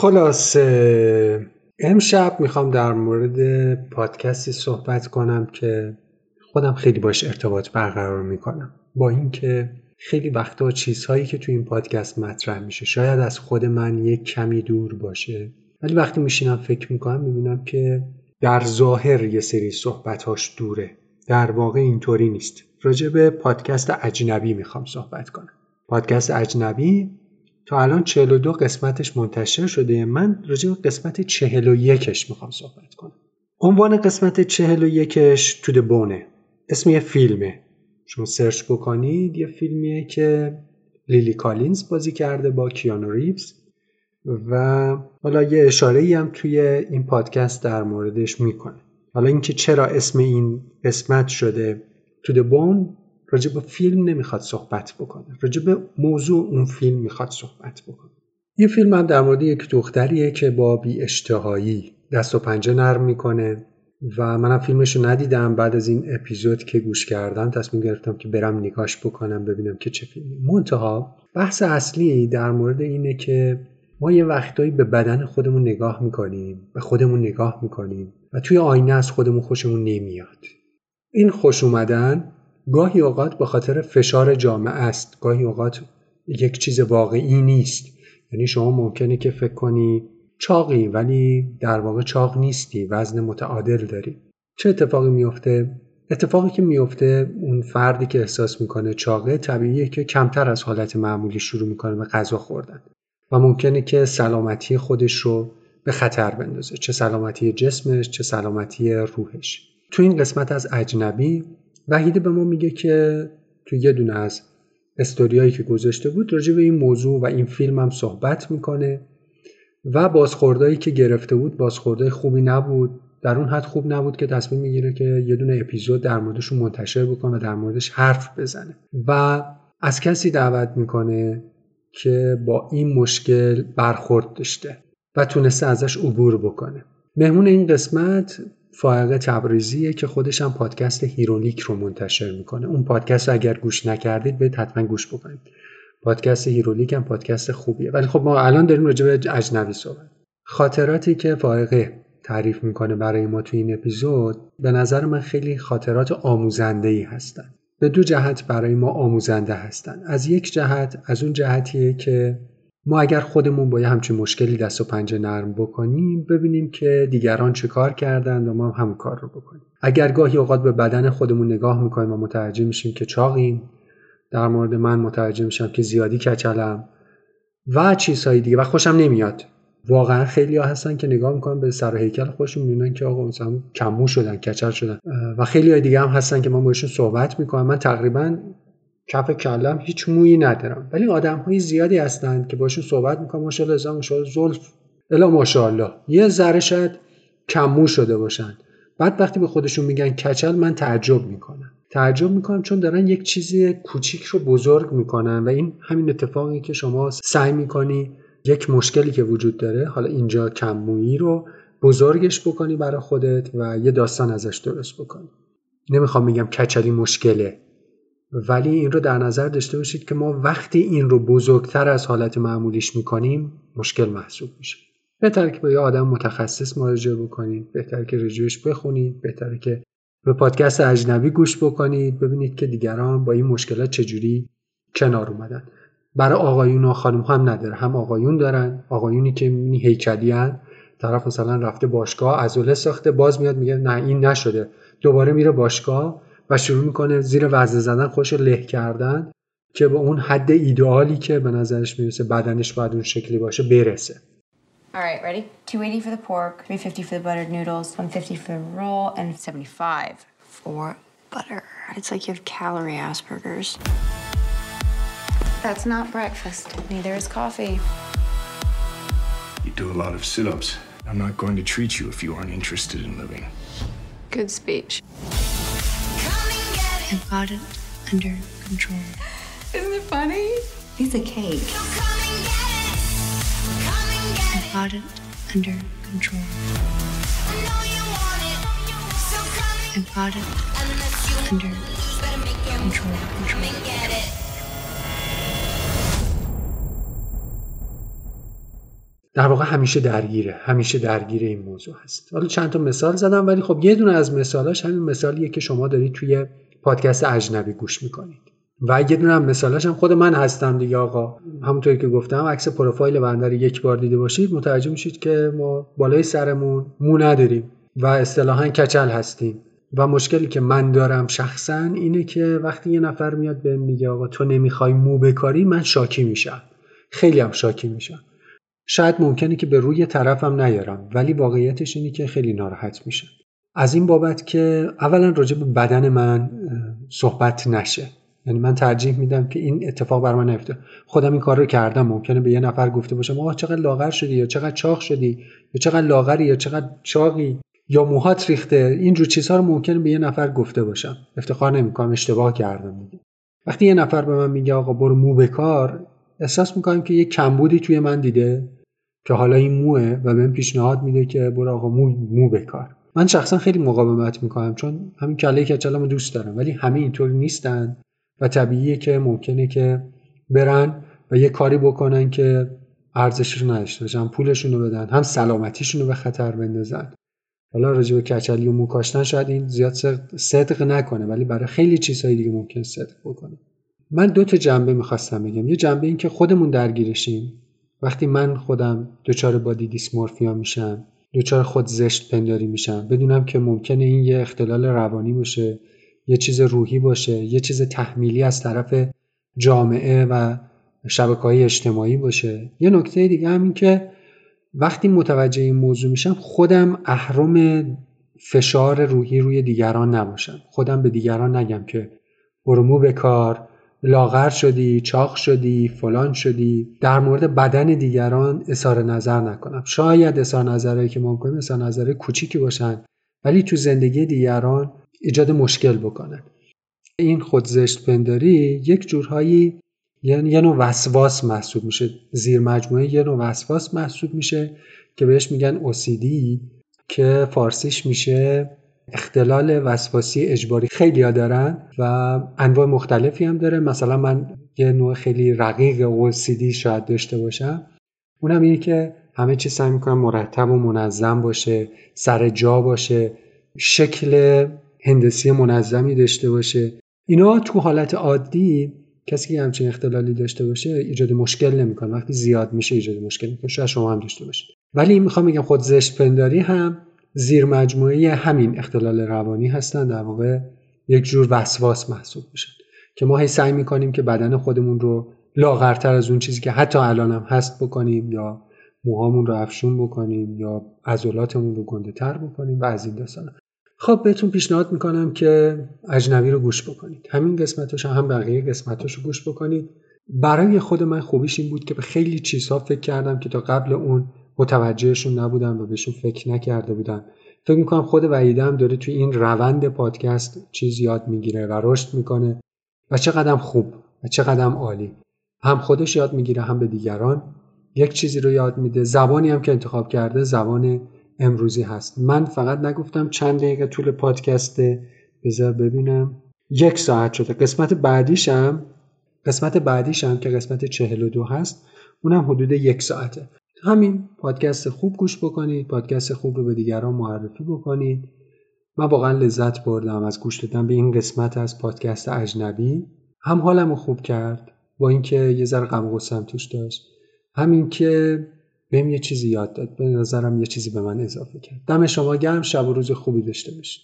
خلاصه امشب می‌خوام در مورد پادکستی صحبت کنم که خودم خیلی باش ارتباط برقرار می‌کنم. با اینکه خیلی وقتا چیزهایی که تو این پادکست مطرح میشه شاید از خود من یک کمی دور باشه ولی وقتی میشینم فکر می‌کنم می‌بینم که در ظاهر یه سری صحبتهاش دوره. در واقع اینطوری نیست. راجع به پادکست اجنبی می‌خوام صحبت کنم. پادکست اجنبی تا الان 42 قسمتش منتشر شده. من راجع به قسمت 41ش می‌خوام صحبت کنم. عنوان قسمت 41ش To the Bone ه اسم یه فیلمه. شما search بکنید یه فیلمیه که لیلی کالینز بازی کرده با کیانو ریوز. و حالا یه اشاره ای هم توی این پادکست در موردش می‌کنه. حالا اینکه چرا اسم این قسمت شده تو بون راجع به فیلم نمی‌خواد صحبت بکنه. راجع موضوع اون فیلم می‌خواد صحبت بکنه. این فیلم هم در مورد یک دختریه که با بی اشتهایی دست و پنجه نرم می‌کنه و منم فیلمش رو ندیدم. بعد از این اپیزود که گوش کردم تصمیم گرفتم که برم نگاش بکنم ببینم که چه فیلمی. منتها بحث اصلی در مورد اینه که ما یه وقتایی به بدن خودمون نگاه می‌کنیم به خودمون نگاه می‌کنیم و توی آینه از خودمون خوشمون نمیاد. این خوش اومدن گاهی اوقات به خاطر فشار جامعه است. گاهی اوقات یک چیز واقعی نیست. یعنی شما ممکنه که فکر کنی چاقی ولی در واقع چاق نیستی. وزن متعادل داری. چه اتفاقی میفته؟ اتفاقی که میفته اون فردی که احساس می‌کنه چاقه طبیعیه که کمتر از حالت معمولی شروع می‌کنه به غذا خوردن و ممکنه که سلامتی خودش رو به خطر بندازه. چه سلامتی جسمش چه سلامتی روحش. تو این قسمت از اجنبی وحیده به ما میگه که تو یه دونه از استوریایی که گذاشته بود راجع به این موضوع و این فیلم هم صحبت می‌کنه و بازخوردهایی که گرفته بود بازخورده خوبی نبود. در اون حد خوب نبود که تصمیم می‌گیره که یه دونه اپیزود در موردش منتشر بکنه و در موردش حرف بزنه. و از کسی دعوت می‌کنه که با این مشکل برخورد داشته و تونسته ازش عبور بکنه. مهمون این قسمت فائقه تبریزیه که خودش هم پادکست هیرونیک رو منتشر می‌کنه. اون پادکست رو اگر گوش نکردید به حتما گوش بکنید. پادکست هیرولیک هم پادکست خوبیه. ولی خب ما الان داریم راجع به اجنبی صحبت. خاطراتی که فائقه تعریف می‌کنه برای ما تو این اپیزود به نظر من خیلی خاطرات آموزنده ای هستن. به دو جهت برای ما آموزنده هستن. از یک جهت از اون جهتیه که ما اگر خودمون با یه همچین مشکلی دست و پنجه نرم بکنیم ببینیم که دیگران چه کار کردند و ما هم همون کار رو بکنیم. اگر گاهی اوقات به بدن خودمون نگاه می‌کنیم و متوجه میشیم که چاقیم در مورد من متوجه میشم که زیادی کچلم و چیزهای دیگه و خوشم نمیاد. واقعا خیلی ها هستن که نگاه می‌کنن به سر هیکل خودشون می‌بینن که آقا مثلا کمو شدن کچل شدن. و خیلی های دیگه هم هستن که من باشون صحبت می‌کنم من تقریبا کف کلم هیچ مویی ندارم. ولی آدم های زیادی هستند که باشون صحبت می‌کنم ماشاءالله ازا ماشاءالله زلف. الا ماشاءالله. یه ذره شاید کمو شده باشن. بعد وقتی به خودشون میگن کچل من تعجب می‌کنم. تعجب می‌کنم چون دارن یک چیزی کوچیک رو بزرگ می‌کنن و این همین اتفاقی که شما سعی می‌کنی یک مشکلی که وجود داره حالا اینجا کمویی رو بزرگش بکنی برای خودت و یه داستان ازش درست بکنی. نمی‌خوام میگم کچلی مشکله. ولی این رو در نظر داشته باشید که ما وقتی این رو بزرگتر از حالت معمولیش می‌کنیم مشکل محسوب میشه. بهتر که با یه آدم متخصص مراجعه بکنید بهتر که رجوعش بخونید بهتر که به پادکست اجنبی گوش بکنید ببینید که دیگران با این مشکلات چجوری کنار اومدن. برای آقایون و خانم هم نداره هم آقایون دارن. آقایونی که هیکلی هن. طرف مثلا رفته باشگاه عضله ساخته باز میاد میگه نه این نشده. دوباره میره باشگاه و شروع می‌کنه زیر وزن زدن خوش له کردن که به اون حد ایدئالی که به نظرش می‌رسه بدنش باید اون شکلی باشه برسه All right, ready? 280 for the pork, 350 for the buttered noodles, 150 for the roll, and 75 for butter. It's like you have calorie Asperger's. That's not breakfast. Neither is coffee. You do a lot of sit ups. I'm not going to treat you if you aren't interested in living. Good speech. I've got it under control. Isn't it funny? He's a cake. I've got it under control. I've got it under control. control. در واقع همیشه درگیره همیشه درگیر این موضوع هست حالا چند تا مثال زدم ولی خب یه دونه از مثالاش همین مثالیه که شما دارید توی پادکست اجنبی گوش می‌کنید. و یه دونه هم مثالاش هم خود من هستم دیگه آقا. همونطوری که گفتم عکس پروفایل بنده رو یک بار دیده باشید متوجه میشید که ما بالای سرمون مو نداریم و اصطلاحا کچل هستیم. و مشکلی که من دارم شخصا اینه که وقتی یه نفر میاد بهم میگه آقا تو نمی‌خوای مو بکاری؟ من شاکی میشم. خیلی هم شاکی میشم. شاید ممکنه که به روی طرفم نیارم ولی واقعیتش اینه که خیلی ناراحت میشم. از این بابت که اولا راجع به بدن من صحبت نشه. یعنی من ترجیح میدم که این اتفاق بر من نیفته. خودم این کار رو کردم. ممکنه به یه نفر گفته باشم آقا چقدر لاغر شدی یا چقدر چاق شدی یا چقدر لاغری یا چقدر چاقی یا موهات ریخته. اینجور چیزها رو ممکنه به یه نفر گفته باشم. افتخار نمی‌کنم اشتباه کردم. وقتی یه نفر به من میگه آقا برو مو بکار احساس می‌کنم که یه کمبودی توی من دیده که حالا این موه و بهم پیشنهاد میده که برو آقا مو, مو بکار من شخصا خیلی مقاومت می‌کنم چون همین کله کچلمو دوست دارم ولی همه اینطور نیستن و طبیعیه که ممکنه که برن و یه کاری بکنن که ارزشش رو نداشته باشن پولشون رو بدن هم سلامتیشون رو به خطر بندازن. حالا راجع به کچلی و مو کاشتن شاید این زیاد صدق نکنه ولی برای خیلی چیزهای دیگه ممکن صدق بکنه. من دو تا جنبه می‌خواستم بگم. یه جنبه این که خودمون درگیرشیم. وقتی من خودم دچار بادی دیسمورفیا میشم دچار خود زشت پنداری میشم. بدونم که ممکنه این یه اختلال روانی باشه یه چیز روحی باشه یه چیز تحمیلی از طرف جامعه و شبکه های اجتماعی باشه. یه نکته دیگه هم این که وقتی متوجه این موضوع میشم خودم اهرم فشار روحی روی دیگران نباشم. خودم به دیگران نگم که برمو به کار لاغر شدی چاق شدی فلان شدی. در مورد بدن دیگران اظهار نظر نکنم. شاید اظهار نظرهایی که ممکنه اظهار نظرهای کوچیکی باشن ولی تو زندگی دیگران ایجاد مشکل بکنن. این خودزشت پنداری یک جورهایی یعنی یه نوع وسواس محسوب میشه. زیر مجموعه یه نوع وسواس محسوب میشه که بهش میگن OCD که فارسیش میشه اختلال وسواسی اجباری خیلی دارن و انواع مختلفی هم داره. مثلا من یه نوع خیلی رقیق OCD شاید داشته باشم. اونم اینه که همه چیز سعی می‌کنم مرتب و منظم باشه سر جا باشه شکل هندسی منظمی داشته باشه. اینا تو حالت عادی کسی که همچین اختلالی داشته باشه ایجاد مشکل نمی‌کنه. وقتی زیاد میشه ایجاد مشکل می‌کنه. شاید شما هم داشته باشید. ولی می‌خوام بگم خود زشت پنداری هم زیر مجموعه همین اختلال روانی هستن. در واقع یک جور وسواس محسوب میشن که ما هی سعی می‌کنیم که بدن خودمون رو لاغرتر از اون چیزی که حتی الان هم هست بکنیم یا موهامون رو افشون بکنیم یا عضلاتمون رو گنده تر بکنیم و از این داستانا خب بهتون پیشنهاد می‌کنم که اجنبی رو گوش بکنید. همین قسمتش هم بقیه قسمتاش رو گوش بکنید. برای خود من خوبیش این بود که به خیلی چیزها فکر کردم که تا قبل اون متوجهشون نبودم و بهشون فکر نکرده بودم فکر می‌کنم خود وحیده هم داره توی این روند پادکست چیز یاد می‌گیره و رشد می‌کنه و چقدر خوب و چقدر عالی. هم خودش یاد می‌گیره هم به دیگران یک چیزی رو یاد میده. زبانی هم که انتخاب کرده زبان امروزی هست. من فقط نگفتم چند دقیقه طول پادکسته بذار ببینم. یک ساعت شده. قسمت بعدیشم قسمت بعدیشم که قسمت 42 هست اونم حدود یک ساعته. همین پادکست خوب گوش بکنید پادکست خوب رو به دیگران معرفی بکنید. من واقعا لذت بردم از گوش دادن به این قسمت از پادکست اجنبی. هم حالم رو خوب کرد با اینکه یه ذره غم و توش داشت. همین که بهم یه چیزی یاد داد به نظرم یه چیزی به من اضافه کرد. دم شما گرم شب و روز خوبی داشته باشید.